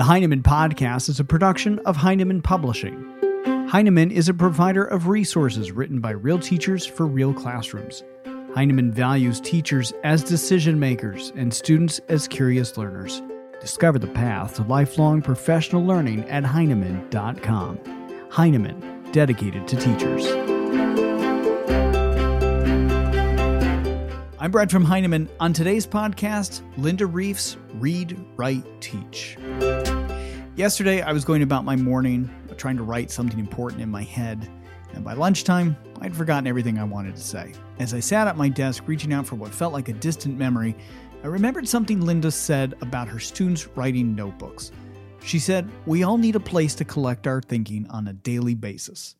The Heinemann Podcast is a production of Heinemann Publishing. Heinemann is a provider of resources written by real teachers for real classrooms. Heinemann values teachers as decision makers and students as curious learners. Discover the path to lifelong professional learning at Heinemann.com. Heinemann, dedicated to teachers. I'm Brad from Heinemann. On today's podcast, Linda Rief's Read, Write, Teach. Yesterday, I was going about my morning trying to write something important in my head, and by lunchtime, I'd forgotten everything I wanted to say. As I sat at my desk reaching out for what felt like a distant memory, I remembered something Linda said about her students writing notebooks. She said, We all need a place to collect our thinking on a daily basis.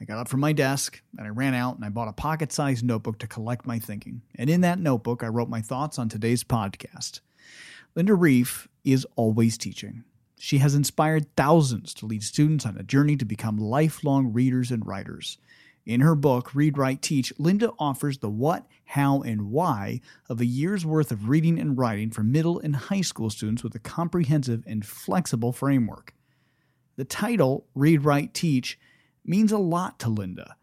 I got up from my desk and I ran out and I bought a pocket sized notebook to collect my thinking. And in that notebook, I wrote my thoughts on today's podcast. Linda Rief is always teaching. She has inspired thousands to lead students on a journey to become lifelong readers and writers. In her book, Read, Write, Teach, Linda offers the what, how, and why of a year's worth of reading and writing for middle and high school students with a comprehensive and flexible framework. The title, Read, Write, Teach, means a lot to Linda.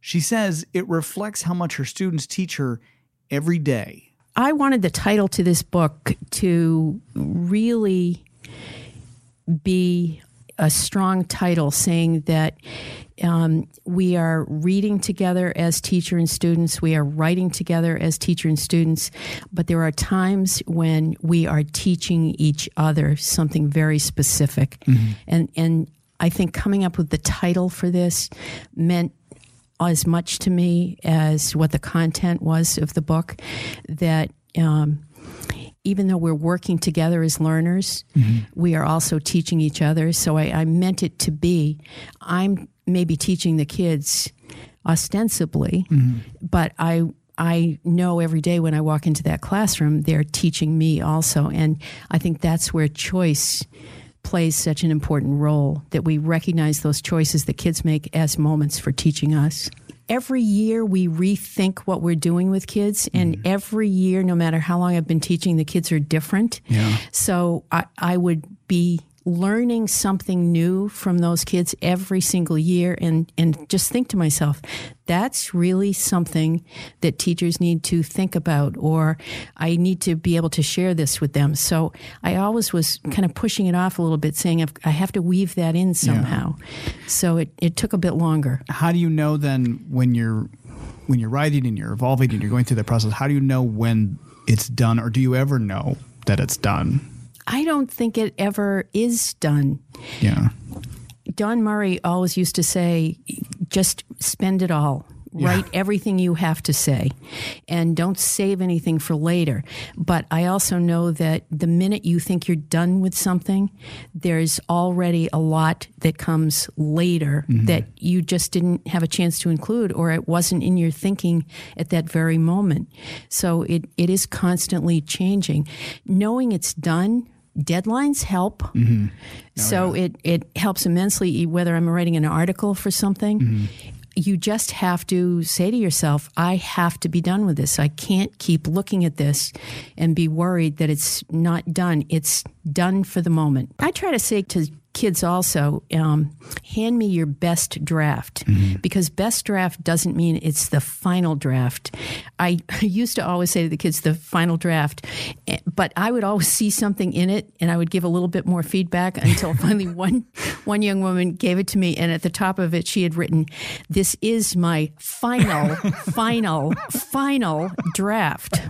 She says it reflects how much her students teach her every day. I wanted the title to this book to really be a strong title saying that um, we are reading together as teacher and students. We are writing together as teacher and students. But there are times when we are teaching each other something very specific. Mm-hmm. And, and I think coming up with the title for this meant as much to me as what the content was of the book that um, even though we're working together as learners, mm-hmm. we are also teaching each other. So I, I, meant it to be I'm maybe teaching the kids ostensibly, mm-hmm. but I I know every day when I walk into that classroom, they're teaching me also. And I think that's where choice plays such an important role that we recognize those choices that kids make as moments for teaching us every year we rethink what we're doing with kids and mm. every year no matter how long i've been teaching the kids are different yeah. so I, I would be learning something new from those kids every single year and, and just think to myself, that's really something that teachers need to think about, or I need to be able to share this with them. So I always was kind of pushing it off a little bit, saying I have to weave that in somehow. Yeah. So it, it took a bit longer. How do you know then when you're when you're writing and you're evolving and you're going through that process, how do you know when it's done, or do you ever know that it's done? I don't think it ever is done. Yeah. Don Murray always used to say, just spend it all. Yeah. Write everything you have to say and don't save anything for later. But I also know that the minute you think you're done with something, there's already a lot that comes later mm-hmm. that you just didn't have a chance to include or it wasn't in your thinking at that very moment. So it, it is constantly changing. Knowing it's done deadlines help. Mm-hmm. Oh, so yeah. it, it helps immensely whether I'm writing an article for something. Mm-hmm. You just have to say to yourself, I have to be done with this. I can't keep looking at this and be worried that it's not done. It's done for the moment. I try to say to kids also um, hand me your best draft. Mm-hmm. because best draft doesn't mean it's the final draft. I, used to always say to the kids the final draft. Eh, but i would always see something in it and i would give a little bit more feedback until finally one one young woman gave it to me and at the top of it she had written this is my final final final draft.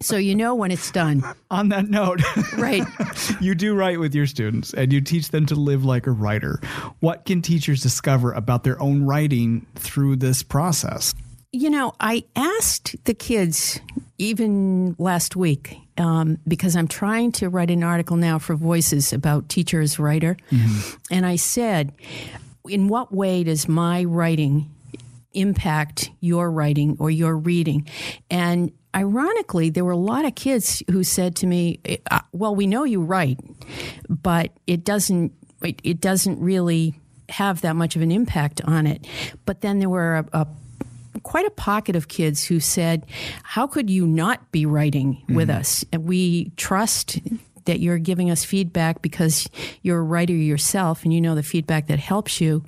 So you know when it's done. On that note. Right. You do write with your students and you teach teach them to live like a writer? What can teachers discover about their own writing through this process? You know, I asked the kids even last week um, because I'm trying to write an article now for Voices about teacher as writer. Mm-hmm. And I said, in what way does my writing impact your writing or your reading? And ironically, there were a lot of kids who said to me, uh, "Well, we know you write, but it doesn't it, it, doesn't really have that much of an impact on it." But then there were a, a quite a pocket of kids who said, "How could you not be writing with mm-hmm. us?" And we trust that you're giving us feedback because you're a writer yourself and you know the feedback that helps you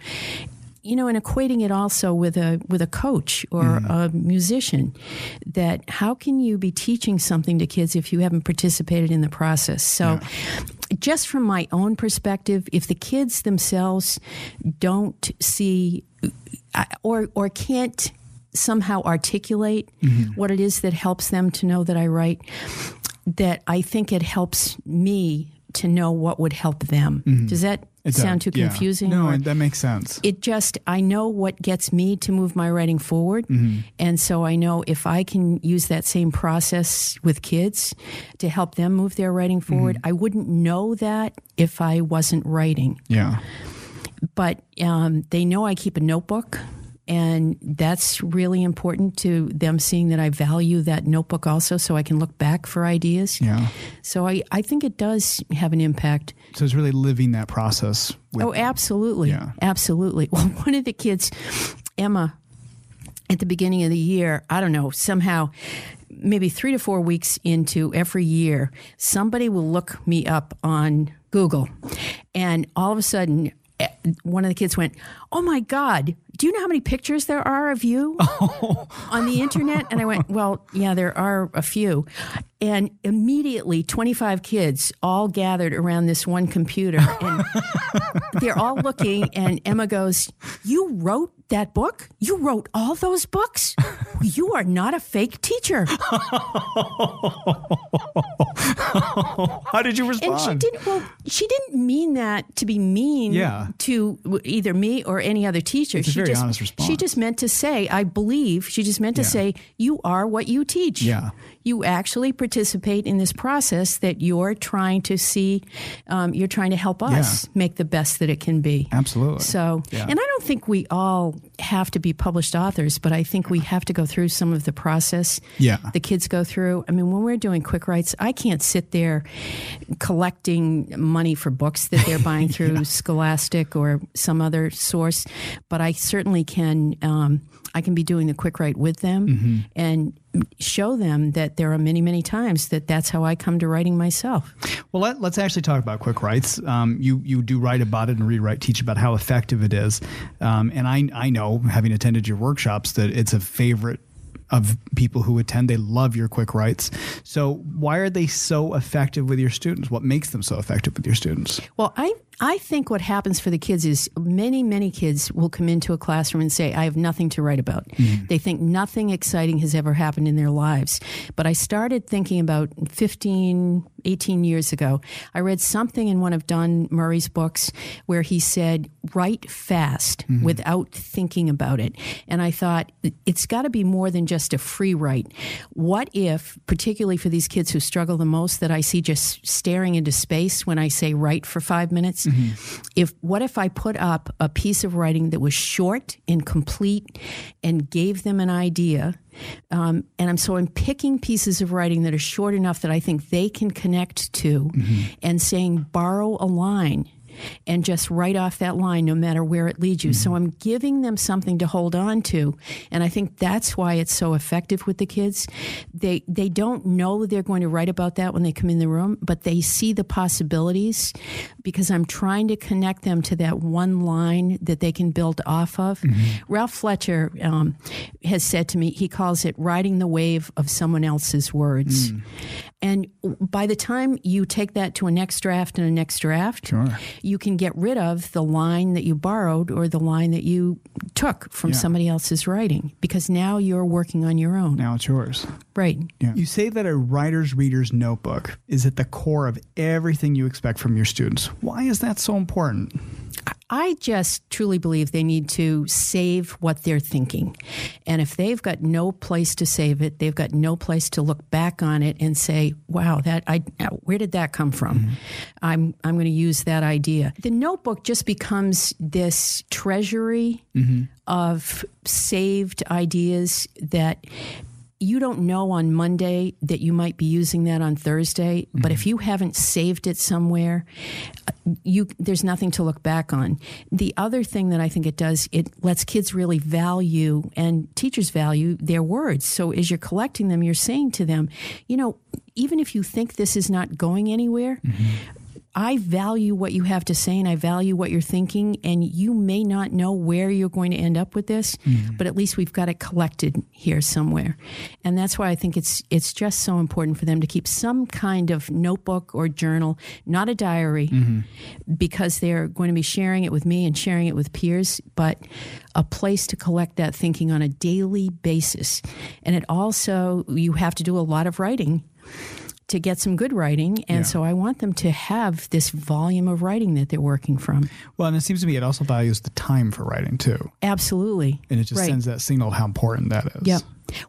you know, and equating it also with a with a coach or mm. a musician, that how can you be teaching something to kids if you haven't participated in the process? So, yeah. just from my own perspective, if the kids themselves don't see uh, or or can't somehow articulate mm-hmm. what it is that helps them to know that I write, that I think it helps me to know what would help them. Mm-hmm. Does that it sound does, too confusing? Yeah. No, or, that makes sense. It just, I know what gets me to move my writing forward. Mm-hmm. And so I know if I can use that same process with kids to help them move their writing forward, mm-hmm. I wouldn't know that if I wasn't writing. Yeah. But um, they know I keep a notebook and that's really important to them seeing that I value that notebook also so I can look back for ideas. Yeah. So I, I think it does have an impact. So it's really living that process. oh, absolutely. Yeah. Absolutely. Well, one of the kids, Emma, at the beginning of the year, I don't know, somehow maybe three to four weeks into every year, somebody will look me up on Google. And all of a sudden, one of the kids went, Oh my God, do you know how many pictures there are of you oh. on the internet? And I went, well, yeah, there are a few. And immediately 25 kids all gathered around this one computer and they're all looking and Emma goes, you wrote that book? You wrote all those books? You are not a fake teacher. How did you respond? And she didn't well, she didn't mean that to be mean yeah. to either me or any other teacher. It's she very just, honest response. She just meant to say, I believe, she just meant to yeah. say, you are what you teach. Yeah. You actually participate in this process that you're trying to see, um, you're trying to help us yeah. make the best that it can be. Absolutely. So, yeah. and I don't think we all have to be published authors, but I think we have to go through some of the process yeah. the kids go through. I mean, when we're doing quick writes, I can't sit there collecting money for books that they're buying through yeah. Scholastic or some other source, but I certainly can. Um, I can be doing the quick write with them mm-hmm. and show them that there are many, many times that that's how I come to writing myself. Well, let, us actually talk about quick writes. Um, you you do write about it and rewrite, teach about how effective it is, um, and I I know having attended your workshops that it's a favorite of people who attend. They love your quick writes. So why are they so effective with your students? What makes them so effective with your students? Well, I I think what happens for the kids is many, many kids will come into a classroom and say, I have nothing to write about. Mm-hmm. They think nothing exciting has ever happened in their lives. But I started thinking about 15, 18 years ago. I read something in one of Don Murray's books where he said, write fast mm-hmm. without thinking about it. And I thought, it's got to be more than just a free write. What if, particularly for these kids who struggle the most, that I see just staring into space when I say write for five minutes? Mm-hmm. If what if I put up a piece of writing that was short and complete and gave them an idea? Um, and I'm so I'm picking pieces of writing that are short enough that I think they can connect to, mm-hmm. and saying borrow a line and just write off that line no matter where it leads you. Mm-hmm. So I'm giving them something to hold on to. And I think that's why it's so effective with the kids. They they don't know they're going to write about that when they come in the room, but they see the possibilities because I'm trying to connect them to that one line that they can build off of. Mm-hmm. Ralph Fletcher um, has said to me, he calls it riding the wave of someone else's words. Mm. And by the time you take that to a next draft and a next draft, sure. You can get rid of the line that you borrowed or the line that you took from yeah. somebody else's writing because now you're working on your own. Now it's yours. Right. Yeah. You say that a writer's reader's notebook is at the core of everything you expect from your students. Why is that so important? I just truly believe they need to save what they're thinking. And if they've got no place to save it, they've got no place to look back on it and say, wow, that I where did that come from? Mm-hmm. I'm I'm going to use that idea. The notebook just becomes this treasury mm-hmm. of saved ideas that you don't know on Monday that you might be using that on Thursday, mm-hmm. but if you haven't saved it somewhere, you there's nothing to look back on. The other thing that I think it does, it lets kids really value and teachers value their words. So as you're collecting them, you're saying to them, you know, even if you think this is not going anywhere, I value what you have to say and I value what you're thinking, and you may not know where you're going to end up with this, mm-hmm. but at least we've got it collected here somewhere. And that's why I think it's it's just so important for them to keep some kind of notebook or journal, not a diary, mm-hmm. because they're going to be sharing it with me and sharing it with peers, but a place to collect that thinking on a daily basis. And it also you have to do a lot of writing to get some good writing. And Yeah. so I want them to have this volume of writing that they're working from. Well, and it seems to me it also values the time for writing too, Absolutely. and it just Right. sends that signal how important that is. Yep.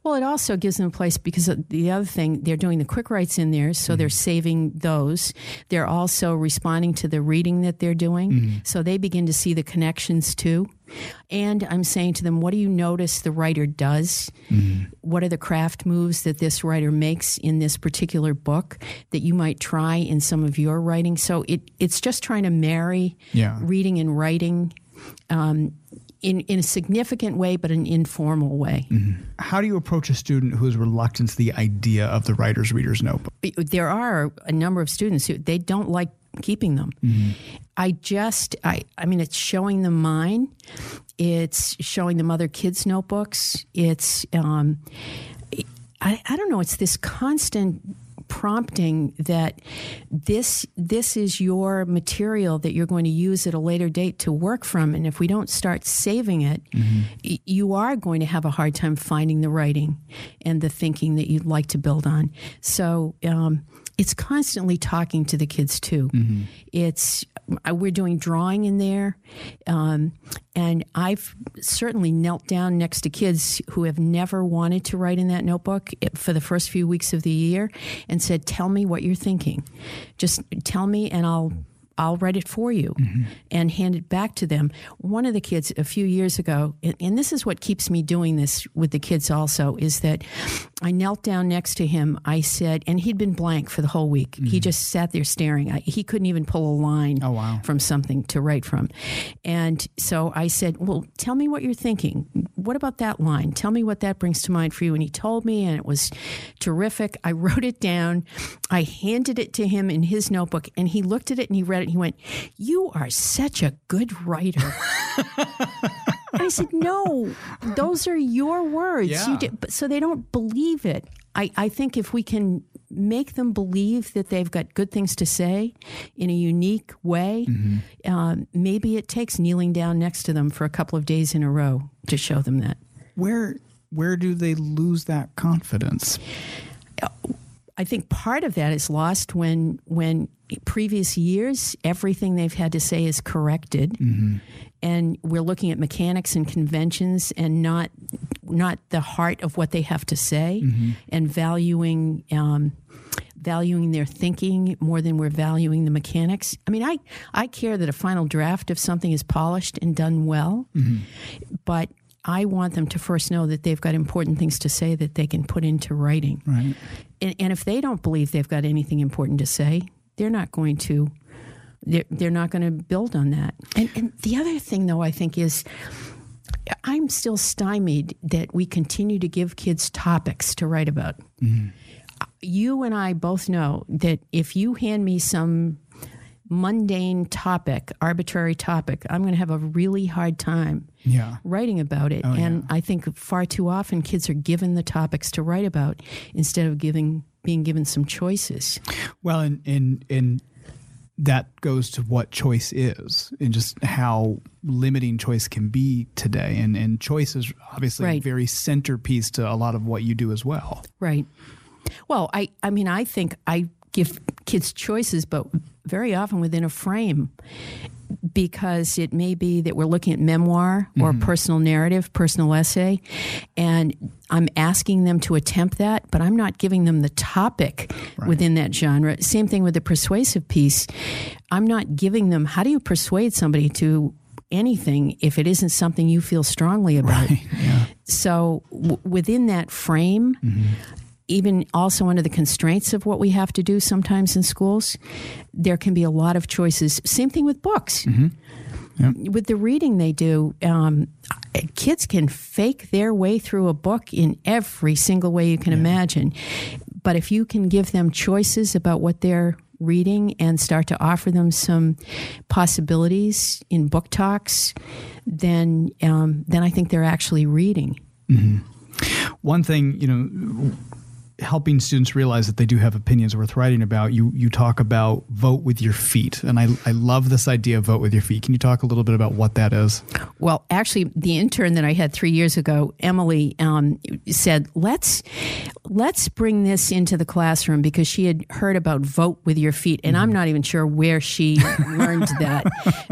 Well, it also gives them a place because the other thing, they're doing the quick writes in there, so they're mm-hmm. saving those. They're also responding to the reading that they're doing, mm-hmm. so they begin to see the connections too. And I'm saying to them, what do you notice the writer does? Mm-hmm. What are the craft moves that this writer makes in this particular book that you might try in some of your writing? So it, it's just trying to marry Yeah. reading and writing um, in, in a significant way, but an informal way. Mm-hmm. How do you approach a student who is reluctant to the idea of the writer's reader's notebook? there are a number of students who they don't like keeping them. Mm-hmm. I just, I, I mean, it's showing them mine. It's showing them other kids' notebooks. It's, um, I, I don't know. It's this constant prompting that this this is your material that you're going to use at a later date to work from and if we don't start saving it y- you are going to have a hard time finding the writing and the thinking that you'd like to build on so um, it's constantly talking to the kids too. It's uh, we're doing drawing in there um, and i've certainly knelt down next to kids who have never wanted to write in that notebook eh, for the first few weeks of the year and said tell me what you're thinking. Just tell me and i'll I'll write it for you and hand it back to them. One of the kids a few years ago, and, and this is what keeps me doing this with the kids also, is that I knelt down next to him. I said, and he'd been blank for the whole week. He mm-hmm. just sat there staring. I, he couldn't even pull a line Oh, wow. from something to write from. And so I said, Well, tell me what you're thinking. What about that line? Tell me what that brings to mind for you. And he told me, and it was terrific. I wrote it down. I handed it to him in his notebook, and he looked at it and he read it and he went, You are such a good writer. I said, No, those are your words. Yeah. You did, but so they don't believe it. I, I think if we can make them believe that they've got good things to say in a unique way, um, maybe it takes kneeling down next to them for a couple of days in a row to show them that. Where where do they lose that confidence? I think part of that is lost when when previous years everything they've had to say is corrected, mm-hmm. and we're looking at mechanics and conventions and not not the heart of what they have to say, mm-hmm. and valuing. Um, valuing their thinking more than we're valuing the mechanics. I mean, I, I care that a final draft of something is polished and done well, mm-hmm. but I want them to first know that they've got important things to say that they can put into writing. Right. And, and if they don't believe they've got anything important to say, they're not going to. They're, they're not going to build on that. And, and the other thing, though, I think is I'm still stymied that we continue to give kids topics to write about. Mm-hmm. You and I both know that if you hand me some mundane topic, arbitrary topic, I'm going to have a really hard time Yeah. writing about it. Oh, and I think far too often kids are given the topics to write about instead of giving being given some choices. Well, and and and that goes to what choice is, and just how limiting choice can be today. And and choice is obviously a very centerpiece to a lot of what you do as well. Right. Well, I I mean I think I give kids choices but very often within a frame because it may be that we're looking at memoir or mm-hmm. personal narrative, personal essay, and I'm asking them to attempt that, but I'm not giving them the topic within that genre. Same thing with the persuasive piece. I'm not giving them how do you persuade somebody to anything if it isn't something you feel strongly about. So w- within that frame, mm-hmm. Even also under the constraints of what we have to do sometimes in schools, there can be a lot of choices. Same thing with books. With the reading they do, um, kids can fake their way through a book in every single way you can imagine. but if you can give them choices about what they're reading and start to offer them some possibilities in book talks, then um, then I think they're actually reading. Mm-hmm. One thing, you know, helping students realize that they do have opinions worth writing about, you you talk about vote with your feet, and I I love this idea of vote with your feet. Can you talk a little bit about what that is? Well, actually, the intern that I had three years ago, Emily, um, said let's let's bring this into the classroom because she had heard about vote with your feet, and mm-hmm. I'm not even sure where she learned that,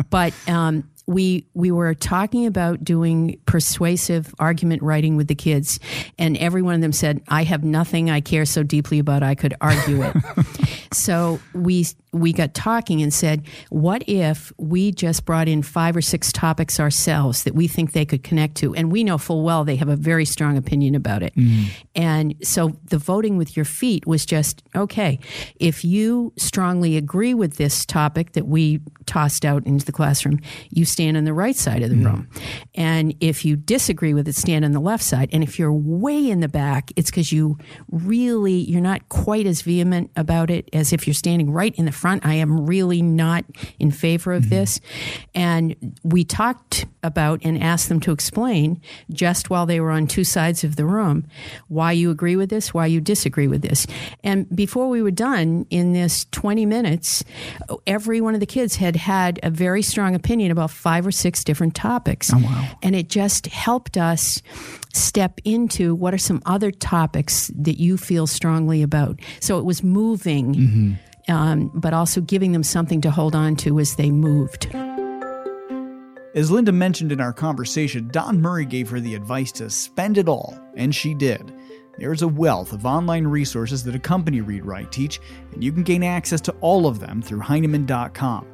but um, we we were talking about doing persuasive argument writing with the kids, and every one of them said, "I have nothing I care so deeply about I could argue it." so we we got talking and said, "What if we just brought in five or six topics ourselves that we think they could connect to, and we know full well they have a very strong opinion about it." Mm. And so the voting with your feet was just okay. If you strongly agree with this topic that we tossed out into the classroom, you stand on the right side of the mm. room. And if you disagree with it, stand on the left side. And if you're way in the back, it's because you really, you're not quite as vehement about it as if you're standing right in the front. I am really not in favor of mm-hmm. this. And we talked about and asked them to explain just while they were on two sides of the room why you agree with this, why you disagree with this. And before we were done in this 20 minutes, every one of the kids had had a very strong opinion about five or six different topics. Oh, wow. And it just helped us step into what are some other topics that you feel strongly about. So it was moving, mm-hmm. um, but also giving them something to hold on to as they moved. As Linda mentioned in our conversation, Don Murray gave her the advice to spend it all, and she did. There's a wealth of online resources that accompany Read Write Teach, and you can gain access to all of them through Heinemann.com.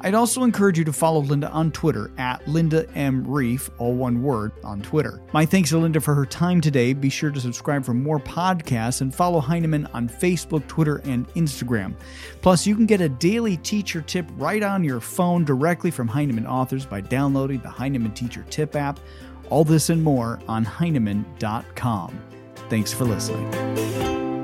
I'd also encourage you to follow Linda on Twitter at Linda M. Rief, all one word, on Twitter. My thanks to Linda for her time today. Be sure to subscribe for more podcasts and follow Heinemann on Facebook, Twitter, and Instagram. Plus, you can get a daily teacher tip right on your phone directly from Heinemann authors by downloading the Heinemann Teacher Tip app. All this and more on Heinemann.com. Thanks for listening.